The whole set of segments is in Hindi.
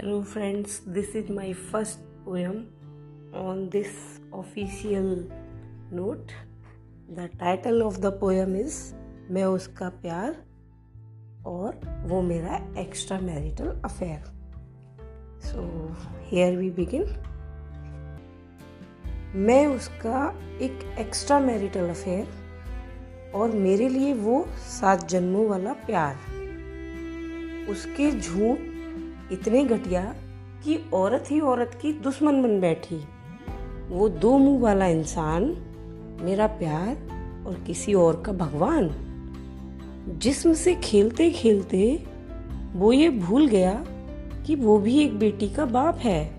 Hello, friends. This is my first poem on this official note. The title of the poem is मैं उसका प्यार और वो मेरा extra marital affair so here we begin मैं उसका एक एक्स्ट्रा मैरिटल अफेयर और मेरे लिए वो सात जन्मों वाला प्यार उसके झूठ इतने घटिया कि औरत ही औरत की दुश्मन बन बैठी। वो दो मुँह वाला इंसान, मेरा प्यार और किसी और का भगवान। जिस्म से खेलते खेलते वो ये भूल गया कि वो भी एक बेटी का बाप है।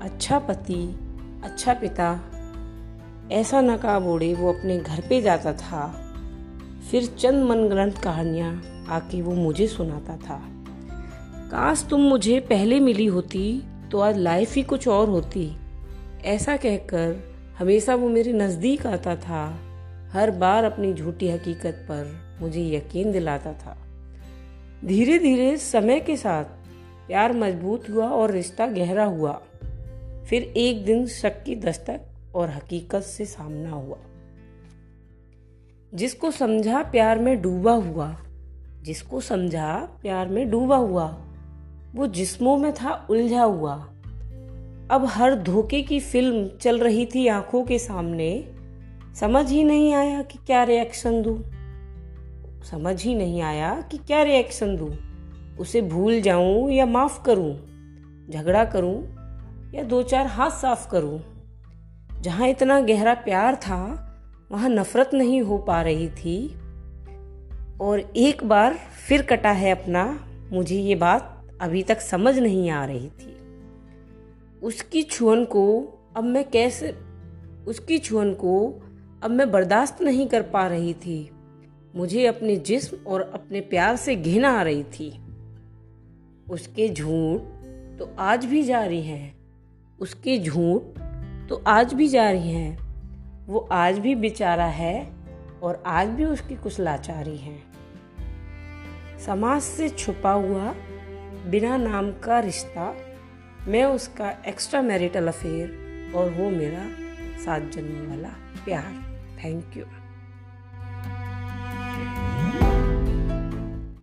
अच्छा पति अच्छा पिता। ऐसा नकाब ओढ़े वो अपने घर पे जाता था। फिर चंद मनगढ़ंत कहानियाँ आके वो मुझे सुनाता था। काश तुम मुझे पहले मिली होती तो आज लाइफ ही कुछ और होती। ऐसा कहकर हमेशा वो मेरे नज़दीक आता था। हर बार अपनी झूठी हकीकत पर मुझे यकीन दिलाता था। धीरे धीरे समय के साथ प्यार मज़बूत हुआ और रिश्ता गहरा हुआ। फिर एक दिन शक की दस्तक और हकीकत से सामना हुआ। जिसको समझा प्यार में डूबा हुआ, जिसको समझा प्यार में डूबा हुआ वो जिस्मों में था, उलझा हुआ। अब हर धोखे की फ़िल्म चल रही थी आँखों के सामने। समझ ही नहीं आया कि क्या रिएक्शन दूँ। समझ ही नहीं आया कि क्या रिएक्शन दूँ। उसे भूल जाऊँ या माफ़ करूँ, झगड़ा करूँ या दो चार हाथ साफ़ करूँ। जहाँ इतना गहरा प्यार था, वहाँ नफरत नहीं हो पा रही थी। और एक बार फिर कटा है अपना, मुझे ये बात अभी तक समझ नहीं आ रही थी। उसकी छुअन को अब मैं कैसे, उसकी छुअन को अब मैं बर्दाश्त नहीं कर पा रही थी। मुझे अपने जिस्म और अपने प्यार से घिना आ रही थी। उसके झूठ तो आज भी जारी हैं। उसके झूठ तो आज भी जारी हैं। वो आज भी बेचारा है और आज भी उसकी कुछ लाचारी हैं। समाज से छुपा हुआ बिना नाम का रिश्ता, मैं उसका एक्स्ट्रा मैरिटल अफेयर और वो मेरा सात जन्म वाला प्यार। Thank you